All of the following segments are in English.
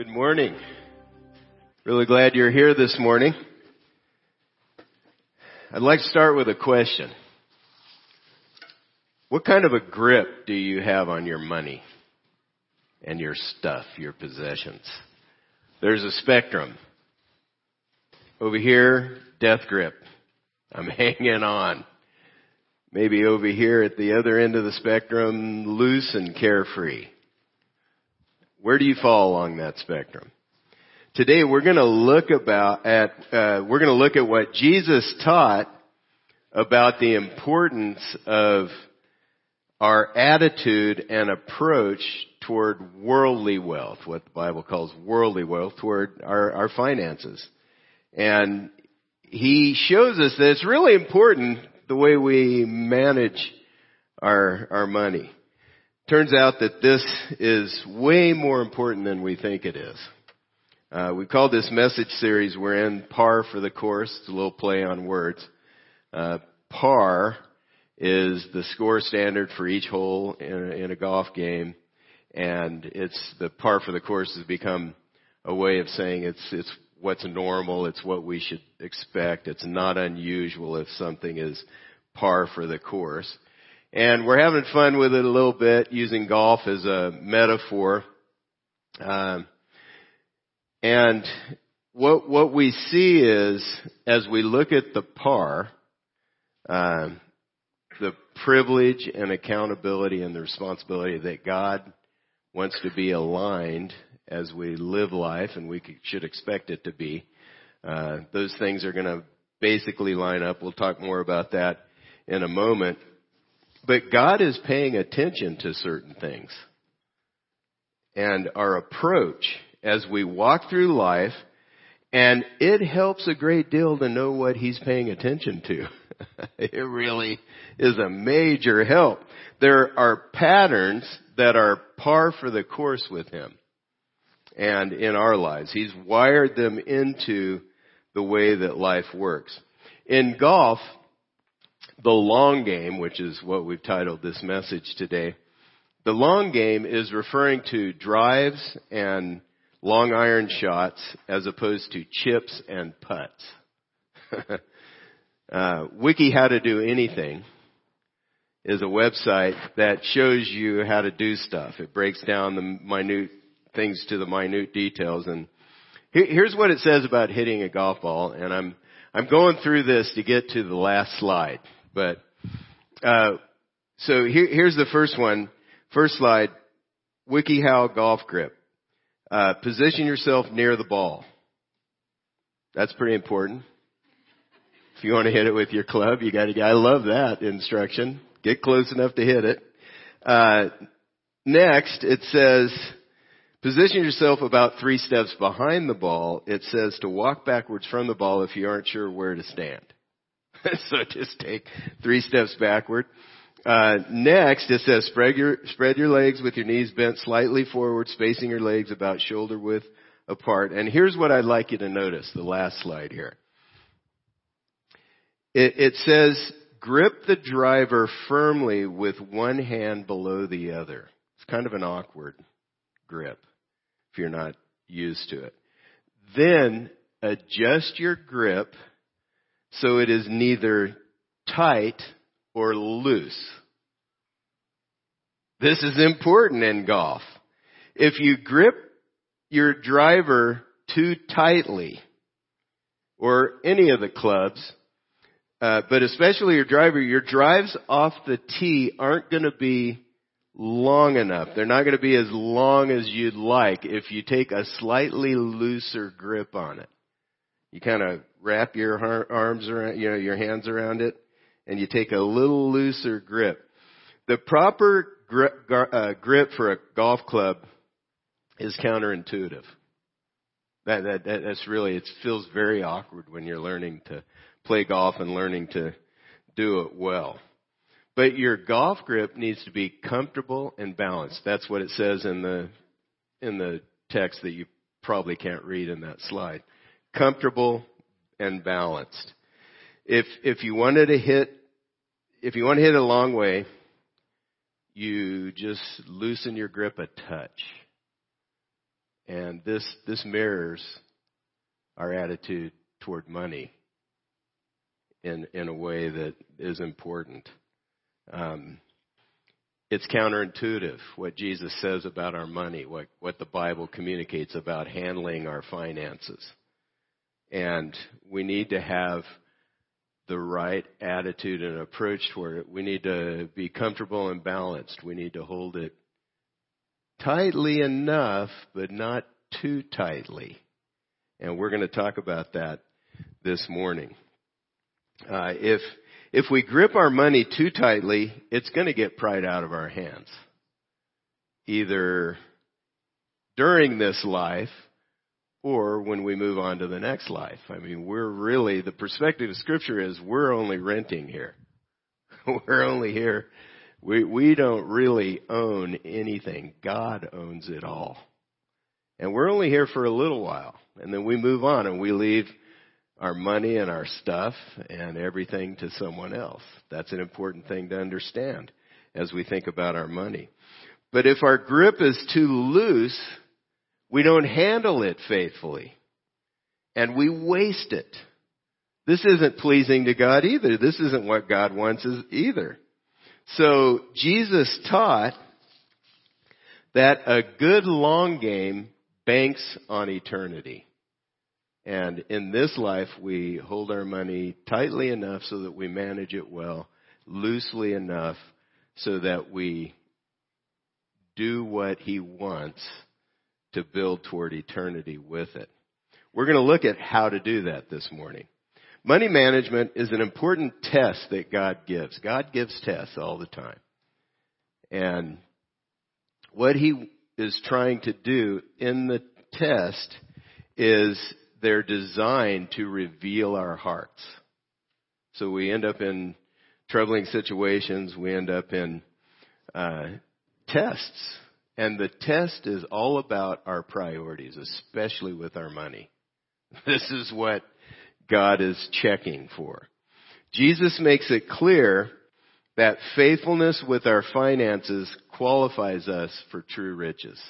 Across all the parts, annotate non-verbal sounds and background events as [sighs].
Good morning. Really glad you're here this morning. I'd like to start with a question. What kind of a grip do you have on your money and your stuff, your possessions? There's a spectrum. Over here, death grip. I'm [laughs] hanging on. Maybe over here at the other end of the spectrum, loose and carefree. Where do you fall along that spectrum? Today we're going to look about at uh, we're going to look at what Jesus taught about the importance of our attitude and approach toward worldly wealth, what the Bible calls worldly wealth, toward our, our finances. And he shows us that it's really important the way we manage our, our money. Turns out that this is way more important than we think it is. Uh, we call this message series we're in par for the course. It's a little play on words. Uh, par is the score standard for each hole in a, in a golf game, and it's the par for the course has become a way of saying it's it's what's normal, it's what we should expect. It's not unusual if something is par for the course. And we're having fun with it a little bit using golf as a metaphor. Um, and what what we see is as we look at the par, um, the privilege and accountability and the responsibility that God wants to be aligned as we live life, and we should expect it to be. Uh, those things are going to basically line up. We'll talk more about that in a moment. But God is paying attention to certain things. And our approach as we walk through life, and it helps a great deal to know what He's paying attention to. [laughs] it really is a major help. There are patterns that are par for the course with Him and in our lives. He's wired them into the way that life works. In golf, the long game, which is what we've titled this message today, the long game is referring to drives and long iron shots as opposed to chips and putts. [laughs] uh, Wiki How to Do Anything is a website that shows you how to do stuff. It breaks down the minute things to the minute details and here's what it says about hitting a golf ball and I'm I'm going through this to get to the last slide. But uh, so here, here's the first one. First slide. WikiHow golf grip. Uh, position yourself near the ball. That's pretty important. If you want to hit it with your club, you got to. I love that instruction. Get close enough to hit it. Uh, next, it says position yourself about three steps behind the ball. It says to walk backwards from the ball if you aren't sure where to stand. [laughs] so just take three steps backward. Uh, next, it says spread your spread your legs with your knees bent slightly forward, spacing your legs about shoulder width apart. And here's what I'd like you to notice: the last slide here. It, it says grip the driver firmly with one hand below the other. It's kind of an awkward grip if you're not used to it. Then adjust your grip so it is neither tight or loose. This is important in golf. If you grip your driver too tightly, or any of the clubs, uh, but especially your driver, your drives off the tee aren't going to be long enough. They're not going to be as long as you'd like if you take a slightly looser grip on it. You kind of wrap your arms around, you know, your hands around it, and you take a little looser grip. The proper grip, uh, grip for a golf club is counterintuitive. That, that, that, that's really, it feels very awkward when you're learning to play golf and learning to do it well. But your golf grip needs to be comfortable and balanced. That's what it says in the, in the text that you probably can't read in that slide comfortable and balanced. If, if you wanted to hit, if you want to hit a long way, you just loosen your grip a touch. And this, this mirrors our attitude toward money in, in a way that is important. Um, it's counterintuitive what Jesus says about our money, what, what the Bible communicates about handling our finances. And we need to have the right attitude and approach toward it. We need to be comfortable and balanced. We need to hold it tightly enough, but not too tightly. And we're going to talk about that this morning. Uh, if if we grip our money too tightly, it's going to get pried out of our hands. Either during this life or when we move on to the next life. I mean, we're really, the perspective of scripture is we're only renting here. [laughs] we're only here. We, we don't really own anything. God owns it all. And we're only here for a little while. And then we move on and we leave our money and our stuff and everything to someone else. That's an important thing to understand as we think about our money. But if our grip is too loose, we don't handle it faithfully. And we waste it. This isn't pleasing to God either. This isn't what God wants either. So Jesus taught that a good long game banks on eternity. And in this life, we hold our money tightly enough so that we manage it well, loosely enough so that we do what He wants to build toward eternity with it. We're going to look at how to do that this morning. Money management is an important test that God gives. God gives tests all the time. And what He is trying to do in the test is they're designed to reveal our hearts. So we end up in troubling situations. We end up in uh, tests. And the test is all about our priorities, especially with our money. [laughs] This is what God is checking for. Jesus makes it clear that faithfulness with our finances qualifies us for true riches.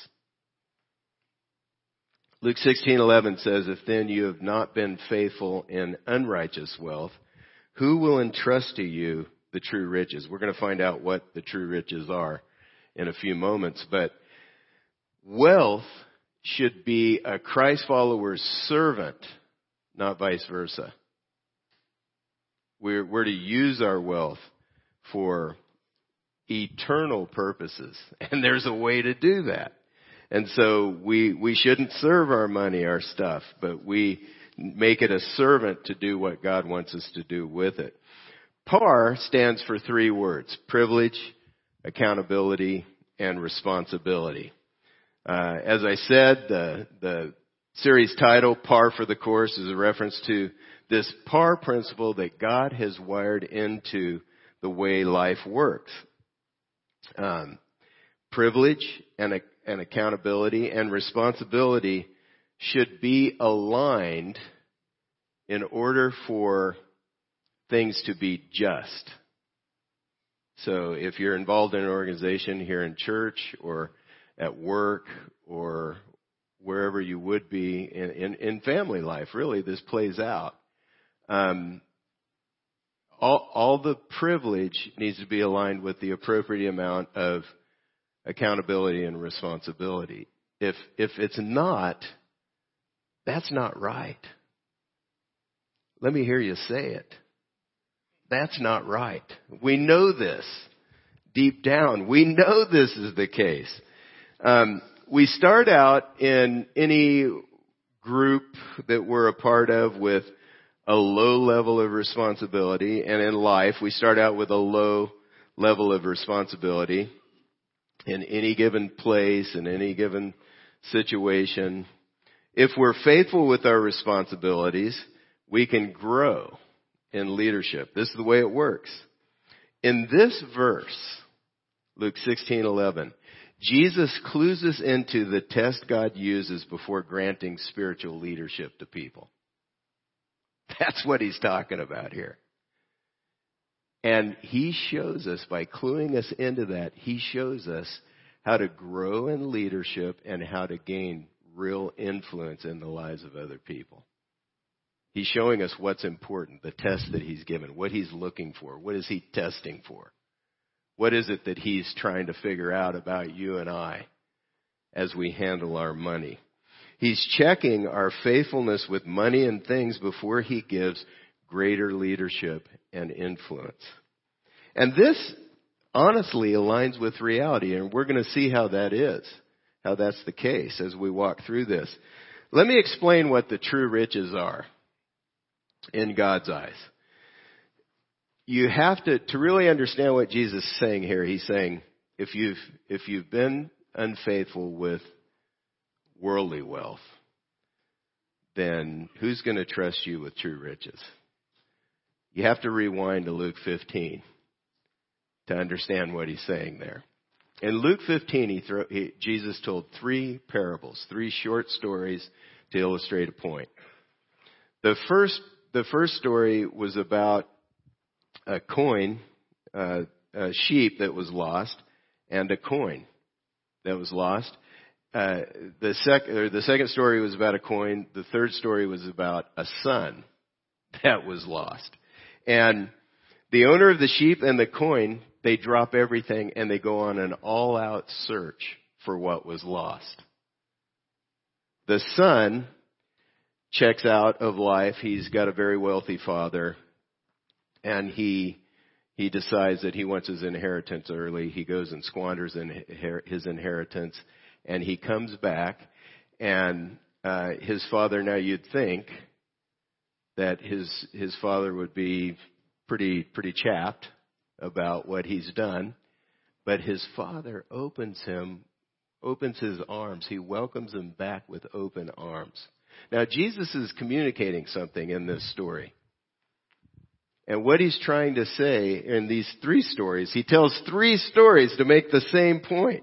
Luke 16:11 says, "If then you have not been faithful in unrighteous wealth, who will entrust to you the true riches?" We're going to find out what the true riches are in a few moments, but wealth should be a Christ follower's servant, not vice versa. We're, we're to use our wealth for eternal purposes, [laughs] and there's a way to do that. And so we, we shouldn't serve our money, our stuff, but we make it a servant to do what God wants us to do with it. PAR stands for three words, privilege, accountability, and responsibility. Uh, as I said, the, the series title, Par for the Course, is a reference to this PAR principle that God has wired into the way life works. Um, privilege and and accountability and responsibility should be aligned in order for things to be just. So if you're involved in an organization here in church or at work or wherever you would be in, in, in family life, really, this plays out. Um, all, all the privilege needs to be aligned with the appropriate amount of accountability and responsibility. If, if it's not, that's not right. Let me hear you say it. That's not right. We know this deep down. We know this is the case. Um, we start out in any group that we're a part of with a low level of responsibility, and in life we start out with a low level of responsibility in any given place, in any given situation. If we're faithful with our responsibilities, we can grow in leadership. This is the way it works. In this verse, Luke 16:11, Jesus clues us into the test God uses before granting spiritual leadership to people. That's what he's talking about here. And he shows us, by cluing us into that, he shows us how to grow in leadership and how to gain real influence in the lives of other people. He's showing us what's important, the test that he's given, what he's looking for, what is he testing for? What is it that he's trying to figure out about you and I as we handle our money? He's checking our faithfulness with money and things before he gives greater leadership and influence. And this honestly aligns with reality, and we're going to see how that is, how that's the case as we walk through this. Let me explain what the true riches are in God's eyes. You have to, to really understand what Jesus is saying here, he's saying, if you've, if you've been unfaithful with worldly wealth, then who's going to trust you with true riches? You have to rewind to Luke 15 to understand what he's saying there. In Luke 15, he throw, he, Jesus told three parables, three short stories to illustrate a point. The first, the first story was about a coin, uh, a sheep that was lost, and a coin that was lost. Uh, the, sec- the second story was about a coin. The third story was about a son that was lost. And the owner of the sheep and the coin, they drop everything and they go on an all out search for what was lost. The son checks out of life. He's got a very wealthy father and he, he decides that he wants his inheritance early. He goes and squanders his inheritance and he comes back and uh, his father now you'd think that his his father would be pretty pretty chapped about what he's done, but his father opens him opens his arms. He welcomes him back with open arms. Now Jesus is communicating something in this story. And what he's trying to say in these three stories, he tells three stories to make the same point.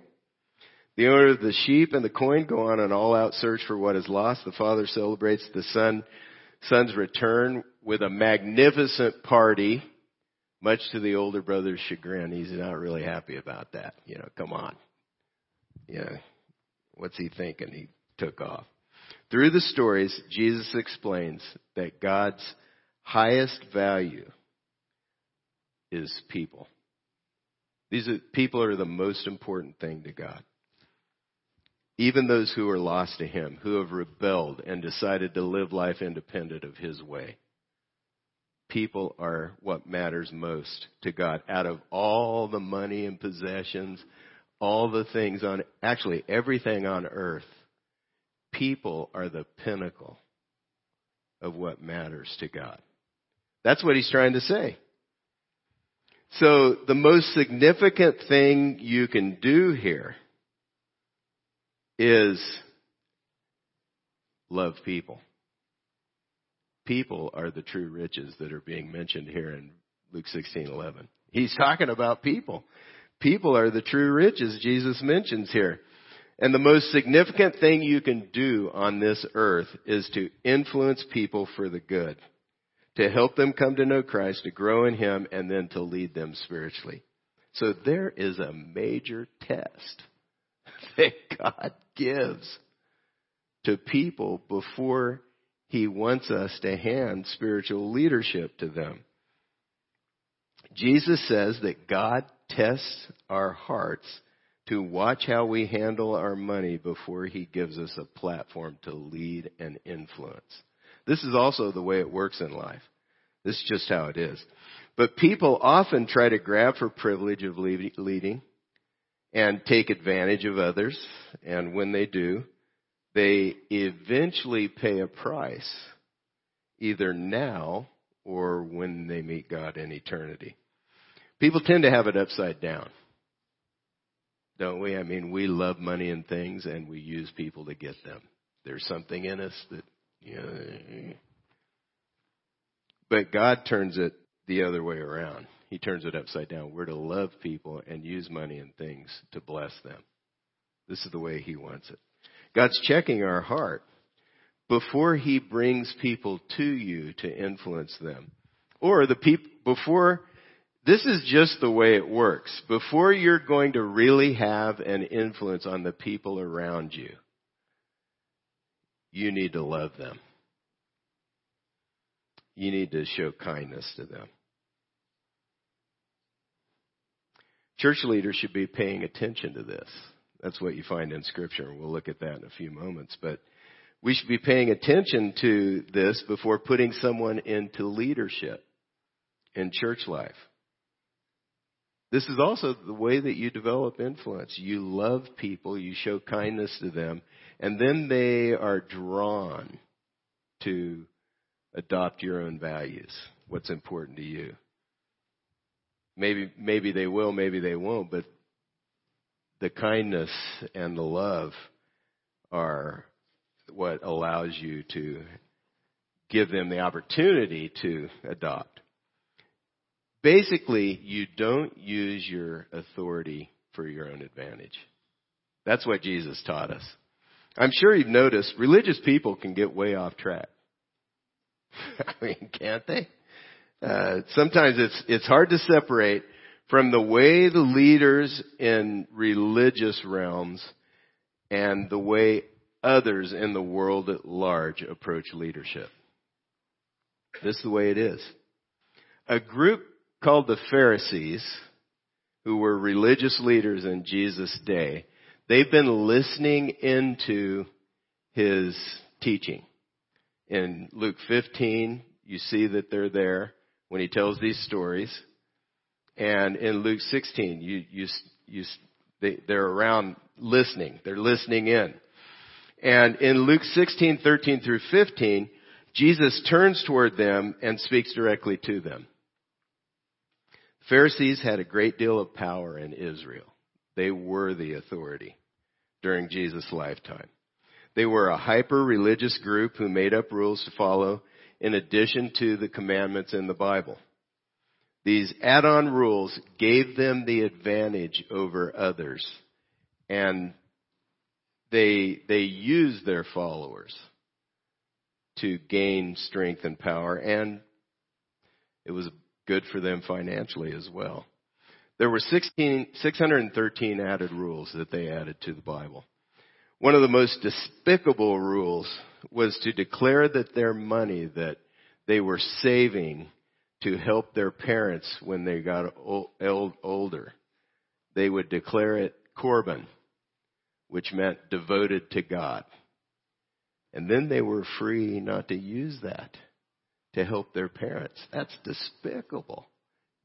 The owner of the sheep and the coin go on an all out search for what is lost. The father celebrates the son son's return with a magnificent party, much to the older brother's chagrin. He's not really happy about that. You know, come on. Yeah. What's he thinking? He took off. Through the stories, Jesus explains that God's highest value is people. These are, people are the most important thing to God even those who are lost to Him, who have rebelled and decided to live life independent of His way. People are what matters most to God. Out of all the money and possessions, all the things on, actually everything on earth, people are the pinnacle of what matters to God. That's what He's trying to say. So the most significant thing you can do here is love people. People are the true riches that are being mentioned here in Luke 16:11. He's talking about people. People are the true riches Jesus mentions here. And the most significant thing you can do on this earth is to influence people for the good, to help them come to know Christ, to grow in Him, and then to lead them spiritually. So there is a major test [laughs] that God gives to people before he wants us to hand spiritual leadership to them. Jesus says that God tests our hearts to watch how we handle our money before he gives us a platform to lead and influence. This is also the way it works in life. This is just how it is. But people often try to grab for privilege of leading and take advantage of others. And when they do, they eventually pay a price, either now or when they meet God in eternity. People tend to have it upside down. Don't we? I mean, we love money and things and we use people to get them. There's something in us that, but God turns it the other way around. He turns it upside down. We're to love people and use money and things to bless them. This is the way He wants it. God's checking our heart before He brings people to you to influence them. Or the people, before, this is just the way it works. Before you're going to really have an influence on the people around you, you need to love them. You need to show kindness to them. Church leaders should be paying attention to this. That's what you find in Scripture, and we'll look at that in a few moments. But we should be paying attention to this before putting someone into leadership in church life. This is also the way that you develop influence. You love people, you show kindness to them, and then they are drawn to adopt your own values, what's important to you. Maybe, maybe they will, maybe they won't, but the kindness and the love are what allows you to give them the opportunity to adopt. Basically, you don't use your authority for your own advantage. That's what Jesus taught us. I'm sure you've noticed religious people can get way off track. [laughs] I mean, can't they? Uh, sometimes it's it's hard to separate from the way the leaders in religious realms and the way others in the world at large approach leadership. This is the way it is. A group called the Pharisees, who were religious leaders in Jesus' day, they've been listening into his teaching. In Luke 15, you see that they're there when he tells these stories. And in Luke 16, you, you, you, they, they're around listening. They're listening in. And in Luke 16, 13 through 15, Jesus turns toward them and speaks directly to them. Pharisees had a great deal of power in Israel. They were the authority during Jesus' lifetime. They were a hyper religious group who made up rules to follow in addition to the commandments in the Bible. These add-on rules gave them the advantage over others and they, they used their followers to gain strength and power and it was good for them financially as well. There were 16, 613 added rules that they added to the Bible. One of the most despicable rules was to declare that their money that they were saving to help their parents when they got old, older, they would declare it Corban, which meant devoted to God. And then they were free not to use that to help their parents. That's despicable.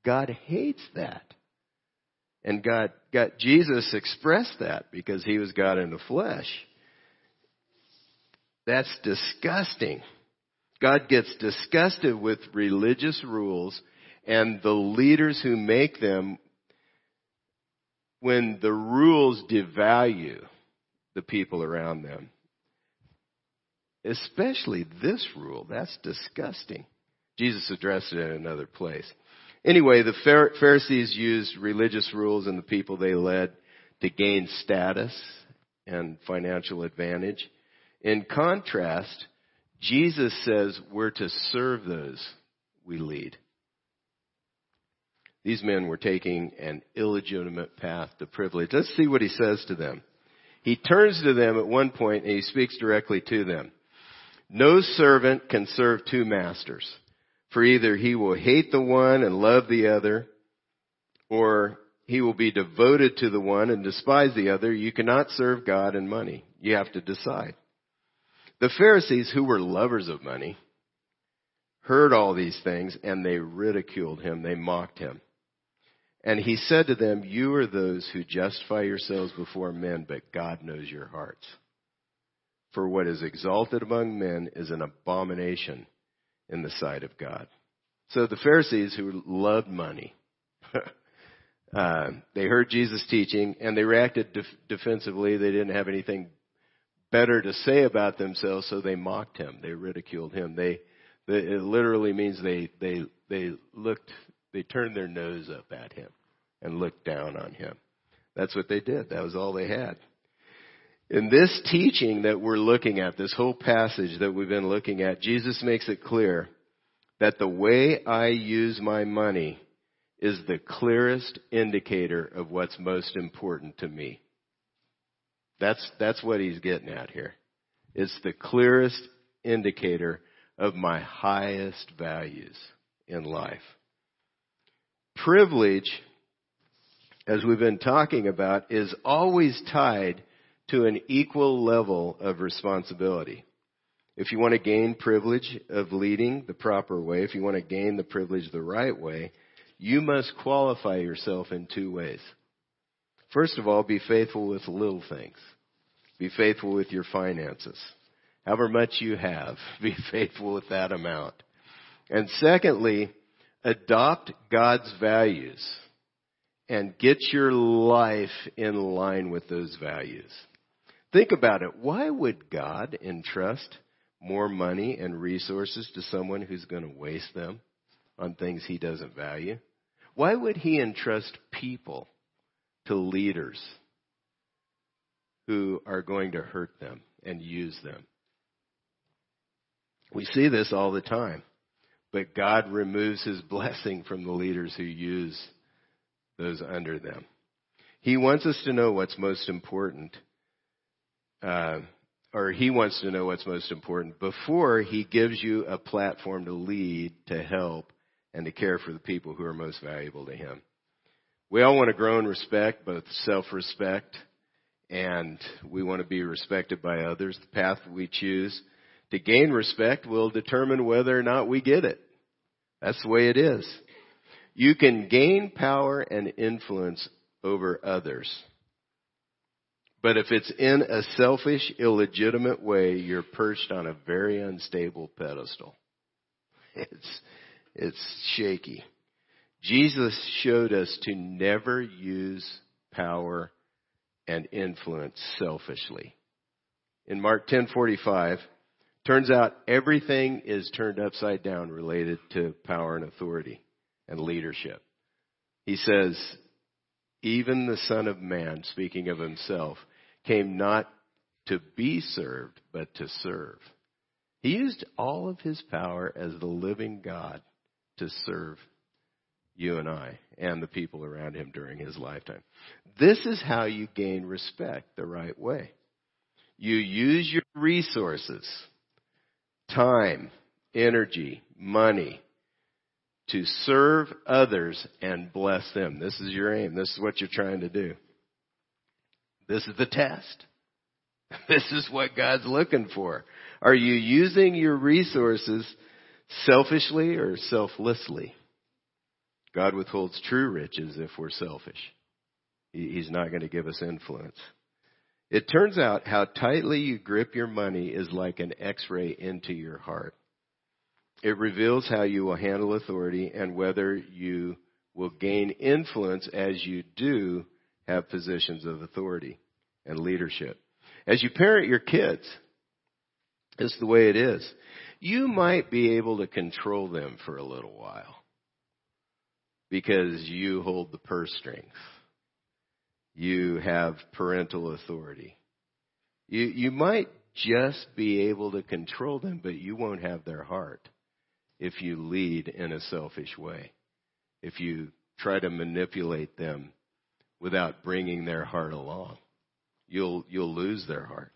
God hates that. And God, God, Jesus expressed that because he was God in the flesh. That's disgusting. God gets disgusted with religious rules and the leaders who make them when the rules devalue the people around them. Especially this rule. That's disgusting. Jesus addressed it in another place. Anyway, the Pharisees used religious rules and the people they led to gain status and financial advantage. In contrast, Jesus says we're to serve those we lead. These men were taking an illegitimate path to privilege. Let's see what he says to them. He turns to them at one point and he speaks directly to them. No servant can serve two masters. For either he will hate the one and love the other, or he will be devoted to the one and despise the other. You cannot serve God and money. You have to decide. The Pharisees, who were lovers of money, heard all these things and they ridiculed him. They mocked him. And he said to them, you are those who justify yourselves before men, but God knows your hearts. For what is exalted among men is an abomination in the sight of God. So the Pharisees who loved money, [laughs] uh, they heard Jesus teaching and they reacted def- defensively. They didn't have anything better to say about themselves, so they mocked him. They ridiculed him. They, they it literally means they they they looked they turned their nose up at him and looked down on him. That's what they did. That was all they had. In this teaching that we're looking at, this whole passage that we've been looking at, Jesus makes it clear that the way I use my money is the clearest indicator of what's most important to me. That's, that's what he's getting at here. It's the clearest indicator of my highest values in life. Privilege, as we've been talking about, is always tied to an equal level of responsibility. If you want to gain privilege of leading the proper way, if you want to gain the privilege the right way, you must qualify yourself in two ways. First of all, be faithful with little things. Be faithful with your finances. However much you have, [laughs] be faithful with that amount. And secondly, adopt God's values and get your life in line with those values. Think about it. Why would God entrust more money and resources to someone who's going to waste them on things he doesn't value? Why would he entrust people to leaders who are going to hurt them and use them? We see this all the time. But God removes his blessing from the leaders who use those under them. He wants us to know what's most important, uh, or he wants to know what's most important before he gives you a platform to lead, to help, and to care for the people who are most valuable to him. We all want to grow in respect, both self-respect and we want to be respected by others. The path we choose to gain respect will determine whether or not we get it. That's the way it is. You can gain power and influence over others. But if it's in a selfish, illegitimate way, you're perched on a very unstable pedestal. It's, it's shaky. Jesus showed us to never use power and influence selfishly. In Mark 10:45, Turns out everything is turned upside down related to power and authority and leadership. He says, even the Son of Man, speaking of himself, came not to be served, but to serve. He used all of his power as the living God to serve you and I and the people around him during his lifetime. This is how you gain respect the right way. You use your resources time, energy, money to serve others and bless them. This is your aim. This is what you're trying to do. This is the test. [laughs] This is what God's looking for. Are you using your resources selfishly or selflessly? God withholds true riches if we're selfish. He's not going to give us influence. It turns out how tightly you grip your money is like an x-ray into your heart. It reveals how you will handle authority and whether you will gain influence as you do have positions of authority and leadership. As you parent your kids, it's the way it is. You might be able to control them for a little while because you hold the purse strings you have parental authority. You, you might just be able to control them, but you won't have their heart if you lead in a selfish way. If you try to manipulate them without bringing their heart along, you'll, you'll lose their heart.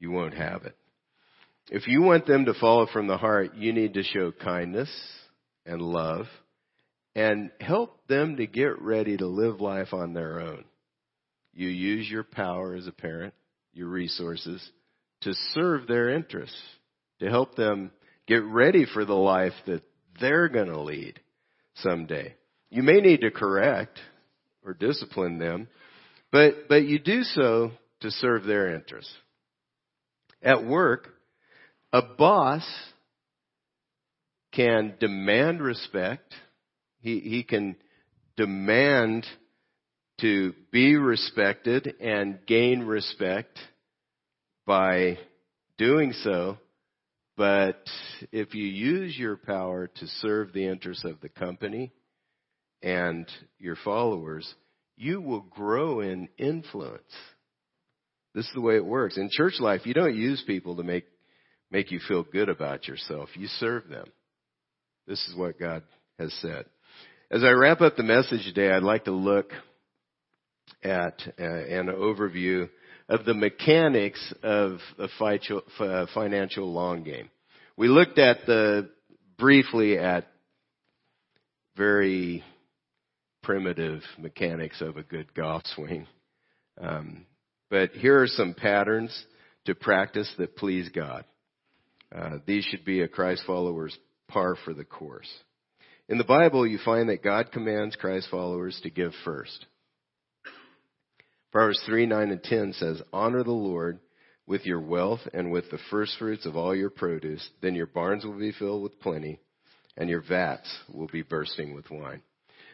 You won't have it. If you want them to follow from the heart, you need to show kindness and love and help them to get ready to live life on their own. You use your power as a parent, your resources, to serve their interests, to help them get ready for the life that they're going to lead someday. You may need to correct or discipline them, but, but you do so to serve their interests. At work, a boss can demand respect. He, he can demand to be respected and gain respect by doing so. But if you use your power to serve the interests of the company and your followers, you will grow in influence. This is the way it works. In church life, you don't use people to make, make you feel good about yourself. You serve them. This is what God has said. As I wrap up the message today, I'd like to look at uh, an overview of the mechanics of a financial long game. We looked at the, briefly at very primitive mechanics of a good golf swing. Um, but here are some patterns to practice that please God. Uh, these should be a Christ follower's par for the course. In the Bible, you find that God commands Christ followers to give first. Proverbs 3, 9, and 10 says, Honor the Lord with your wealth and with the first fruits of all your produce. Then your barns will be filled with plenty, and your vats will be bursting with wine.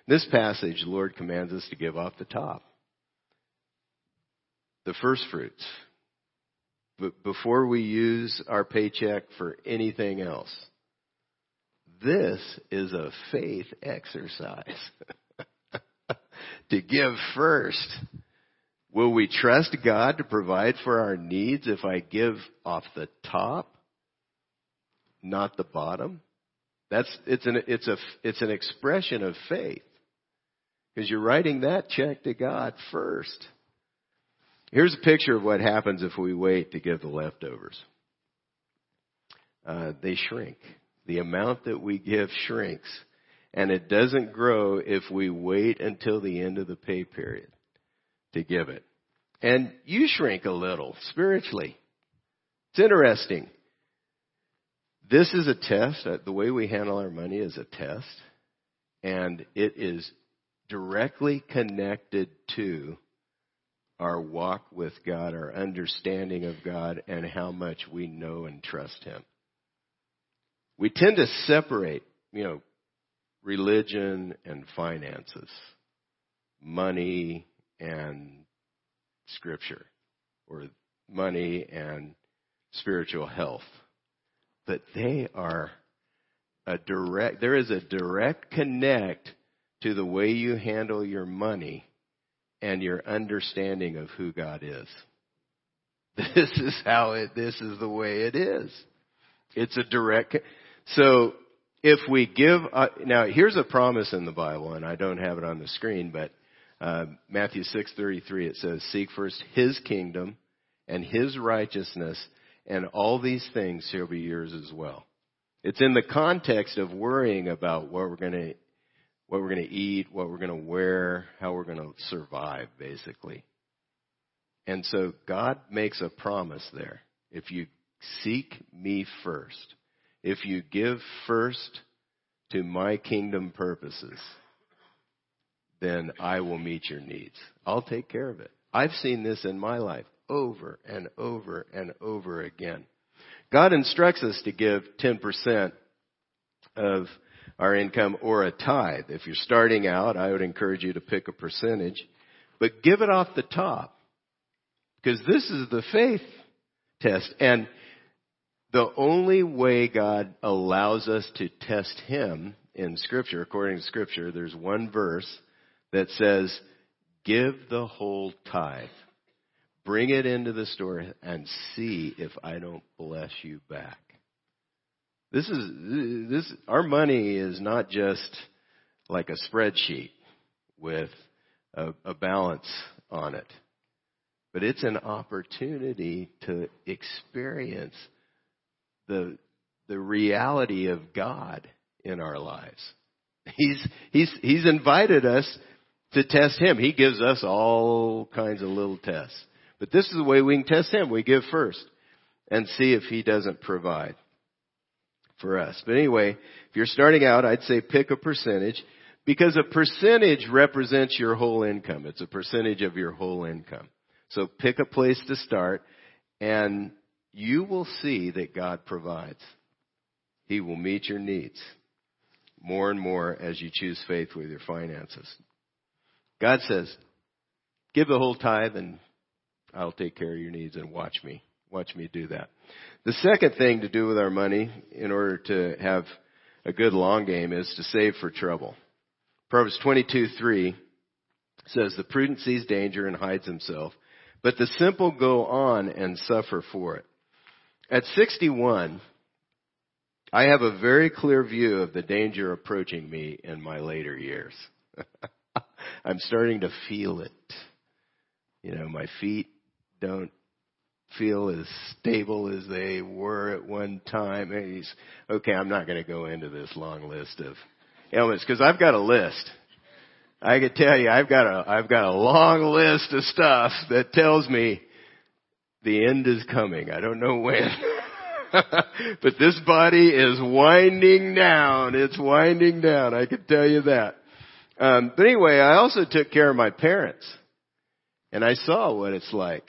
This passage, the Lord commands us to give off the top. The first fruits. But before we use our paycheck for anything else. This is a faith exercise. [laughs] to give first. Will we trust God to provide for our needs if I give off the top, not the bottom? That's, it's an, it's a, it's an expression of faith. Because you're writing that check to God first. Here's a picture of what happens if we wait to give the leftovers. Uh, they shrink. The amount that we give shrinks. And it doesn't grow if we wait until the end of the pay period to give it. And you shrink a little spiritually. It's interesting. This is a test. Uh, the way we handle our money is a test. And it is directly connected to our walk with God, our understanding of God, and how much we know and trust Him. We tend to separate, you know, religion and finances, money and scripture or money and spiritual health. But they are a direct, there is a direct connect to the way you handle your money and your understanding of who God is. [laughs] This is how it, this is the way it is. It's a direct, so if we give, uh, now here's a promise in the Bible and I don't have it on the screen, but uh, Matthew 6:33 it says, "Seek first His kingdom and His righteousness, and all these things shall be yours as well." It's in the context of worrying about what we're going to what we're going to eat, what we're going to wear, how we're going to survive, basically. And so God makes a promise there. If you seek me first, if you give first to my kingdom purposes, then I will meet your needs. I'll take care of it. I've seen this in my life over and over and over again. God instructs us to give 10% of our income or a tithe. If you're starting out, I would encourage you to pick a percentage, but give it off the top. Because this is the faith test. And the only way God allows us to test Him in Scripture, according to Scripture, there's one verse that says, give the whole tithe. Bring it into the store and see if I don't bless you back. This is, this, our money is not just like a spreadsheet with a, a balance on it, but it's an opportunity to experience the, the reality of God in our lives. He's, he's, he's invited us to test Him. He gives us all kinds of little tests. But this is the way we can test Him. We give first and see if He doesn't provide for us. But anyway, if you're starting out, I'd say pick a percentage because a percentage represents your whole income. It's a percentage of your whole income. So pick a place to start and you will see that God provides. He will meet your needs more and more as you choose faith with your finances. God says, give the whole tithe and I'll take care of your needs and watch me. Watch me do that. The second thing to do with our money in order to have a good long game is to save for trouble. Proverbs 22, 3 says, the prudent sees danger and hides himself, but the simple go on and suffer for it. At 61, I have a very clear view of the danger approaching me in my later years. [laughs] I'm starting to feel it. You know, my feet don't feel as stable as they were at one time. He's, okay, I'm not going to go into this long list of ailments because I've got a list. I could tell you, I've got a, I've got a long list of stuff that tells me the end is coming. I don't know when. [laughs] but this body is winding down. It's winding down. I can tell you that. Um, but anyway, I also took care of my parents, and I saw what it's like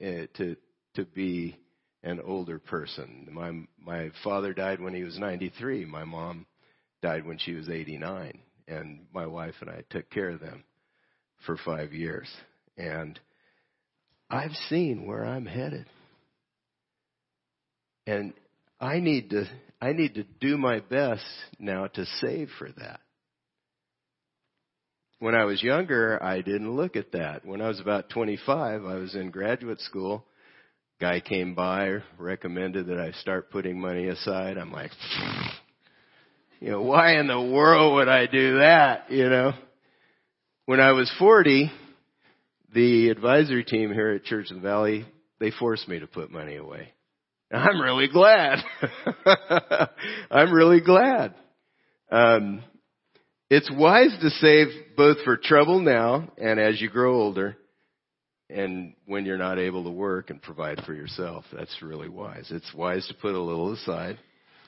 uh, to to be an older person. My my father died when he was 93. My mom died when she was 89, and my wife and I took care of them for 5 years. And I've seen where I'm headed. And I need to I need to do my best now to save for that. When I was younger, I didn't look at that. When I was about 25, I was in graduate school guy came by, recommended that I start putting money aside. I'm like, you know, why in the world would I do that? You know, when I was 40, the advisory team here at Church of the Valley, they forced me to put money away. I'm really glad. [laughs] I'm really glad. Um, it's wise to save both for trouble now and as you grow older and when you're not able to work and provide for yourself. That's really wise. It's wise to put a little aside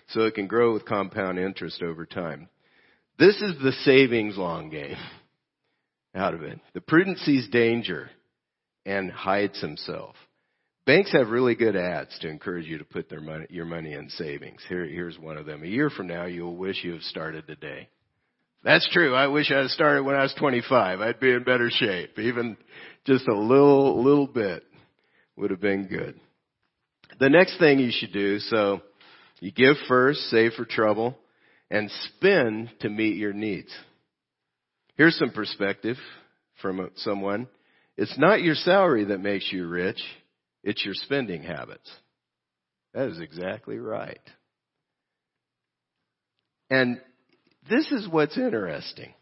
so it can grow with compound interest over time. This is the savings long game out of it. The prudent sees danger and hides himself. Banks have really good ads to encourage you to put their money, your money in savings. Here, here's one of them. A year from now, you'll wish you have started today. That's true. I wish I had started when I was 25. I'd be in better shape. Even just a little, little bit would have been good. The next thing you should do, so you give first, save for trouble, and spend to meet your needs. Here's some perspective from someone. It's not your salary that makes you rich. It's your spending habits. That is exactly right. And this is what's interesting.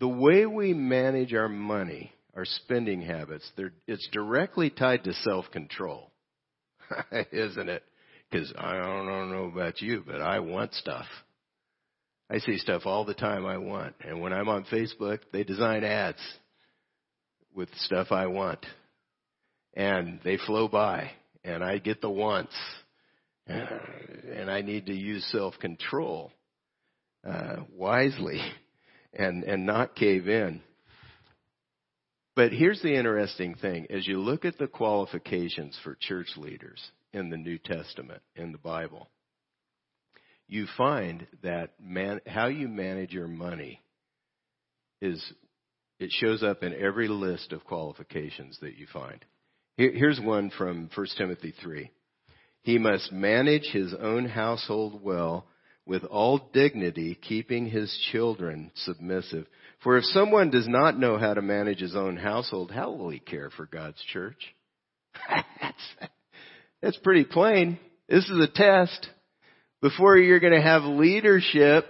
The way we manage our money, our spending habits, They're, it's directly tied to self-control. [laughs] Isn't it? Because I don't know about you, but I want stuff. I see stuff all the time I want. And when I'm on Facebook, they design ads with stuff I want. And they flow by. And I get the wants. [sighs] And I need to use self-control uh, wisely and, and not cave in. But here's the interesting thing. As you look at the qualifications for church leaders in the New Testament, in the Bible, you find that man, how you manage your money is, it shows up in every list of qualifications that you find. Here, here's one from 1 Timothy 3. He must manage his own household well with all dignity, keeping his children submissive. For if someone does not know how to manage his own household, how will he care for God's church? [laughs] that's, that's pretty plain. This is a test. Before you're going to have leadership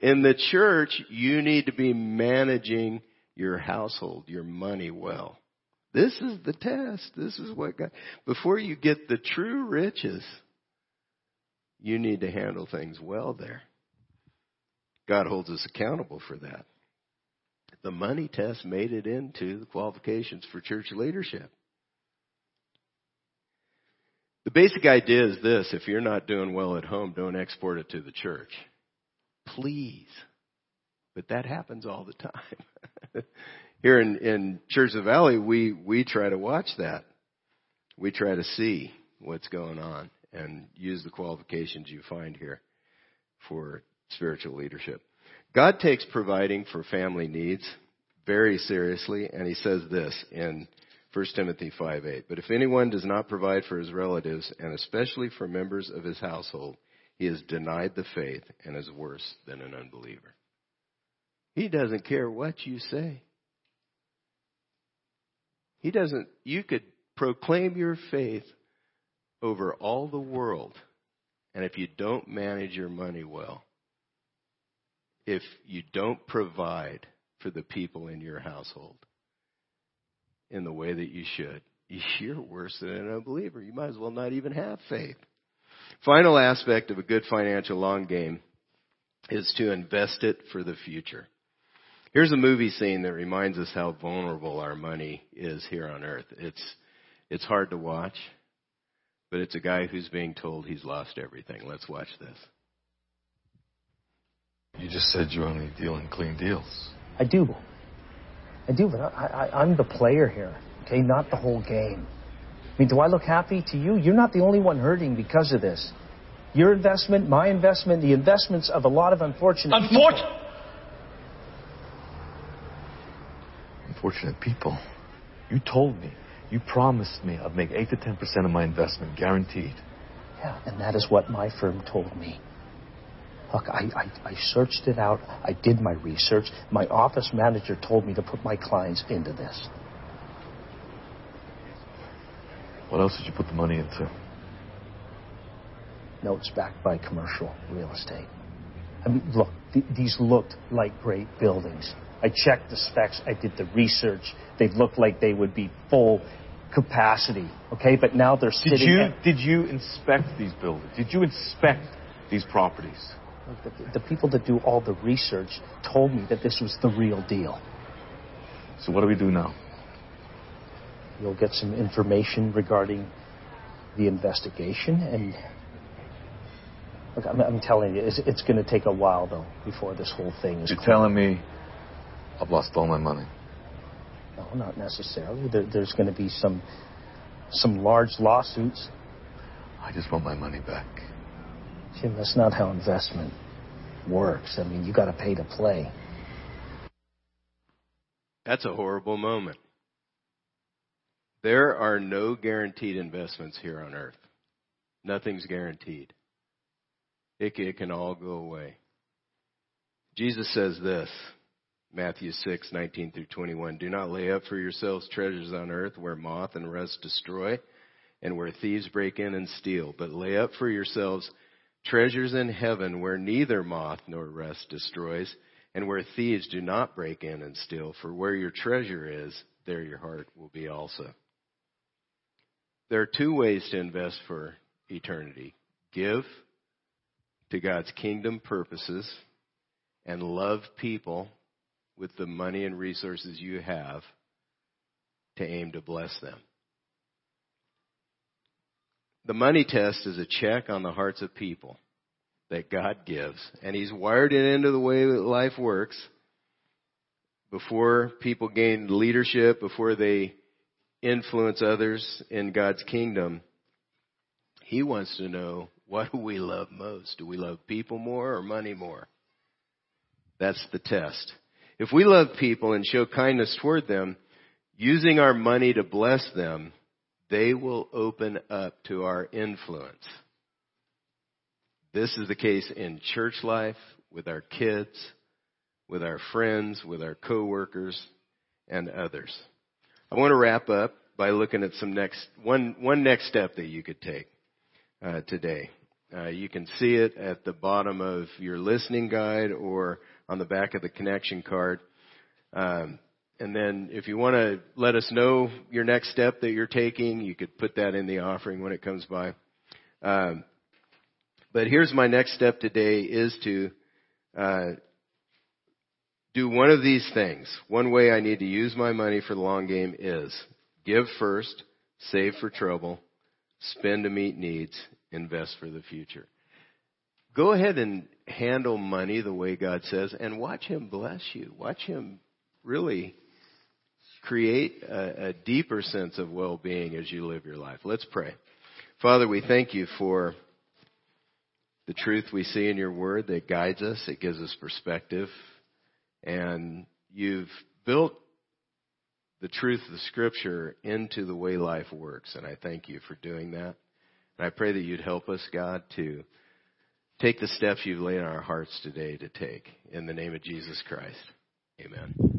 in the church, you need to be managing your household, your money well. This is the test. This is what God, before you get the true riches, you need to handle things well there. God holds us accountable for that. The money test made it into the qualifications for church leadership. The basic idea is this if you're not doing well at home, don't export it to the church. Please. But that happens all the time. [laughs] Here in, in Church of the Valley, we, we try to watch that. We try to see what's going on and use the qualifications you find here for spiritual leadership. God takes providing for family needs very seriously, and he says this in 1 Timothy 5:8. But if anyone does not provide for his relatives, and especially for members of his household, he has denied the faith and is worse than an unbeliever. He doesn't care what you say. He doesn't, you could proclaim your faith over all the world. And if you don't manage your money well, if you don't provide for the people in your household in the way that you should, [laughs] you're worse than an unbeliever. You might as well not even have faith. Final aspect of a good financial long game is to invest it for the future. Here's a movie scene that reminds us how vulnerable our money is here on earth. It's, it's hard to watch, but it's a guy who's being told he's lost everything. Let's watch this. You just said you only deal in clean deals. I do. I do, but I, I, I'm the player here, okay? Not the whole game. I mean, do I look happy to you? You're not the only one hurting because of this. Your investment, my investment, the investments of a lot of unfortunate Unfortunate? Unfortunate people. You told me, you promised me I'd make 8 to 10% of my investment, guaranteed. Yeah, and that is what my firm told me. Look, I, I, I searched it out. I did my research. My office manager told me to put my clients into this. What else did you put the money into? Notes backed by commercial real estate. I mean, look, th- these looked like great buildings. I checked the specs. I did the research. They looked like they would be full capacity. Okay, but now they're Did sitting. you at- did you inspect these buildings? Did you inspect these properties? The, the people that do all the research told me that this was the real deal. So what do we do now? You'll get some information regarding the investigation, and look, I'm, I'm telling you, it's, it's going to take a while though before this whole thing is. You're clear. telling me I've lost all my money. No, not necessarily. There, there's going to be some some large lawsuits. I just want my money back. Jim, that's not how investment works. I mean, you got to pay to play. That's a horrible moment. There are no guaranteed investments here on earth. Nothing's guaranteed. It, it can all go away. Jesus says this, Matthew 6, 19 through 21. Do not lay up for yourselves treasures on earth where moth and rust destroy and where thieves break in and steal, but lay up for yourselves treasures in heaven where neither moth nor rust destroys and where thieves do not break in and steal. For where your treasure is, there your heart will be also. There are two ways to invest for eternity. Give to God's kingdom purposes and love people with the money and resources you have to aim to bless them. The money test is a check on the hearts of people that God gives, and He's wired it into the way that life works. Before people gain leadership, before they influence others in God's kingdom, He wants to know what do we love most? Do we love people more or money more? That's the test. If we love people and show kindness toward them, using our money to bless them, they will open up to our influence. This is the case in church life, with our kids, with our friends, with our coworkers, and others. I want to wrap up by looking at some next one one next step that you could take uh, today. Uh, you can see it at the bottom of your listening guide or on the back of the connection card. Um, and then if you want to let us know your next step that you're taking, you could put that in the offering when it comes by. Um, but here's my next step today is to uh, do one of these things. One way I need to use my money for the long game is give first, save for trouble, spend to meet needs, invest for the future. Go ahead and handle money the way God says and watch Him bless you. Watch Him really create a, a deeper sense of well-being as you live your life. Let's pray. Father, we thank you for the truth we see in your word that guides us. It gives us perspective. And you've built the truth of the scripture into the way life works. And I thank you for doing that. And I pray that you'd help us, God, to take the steps you've laid on our hearts today to take. In the name of Jesus Christ. Amen.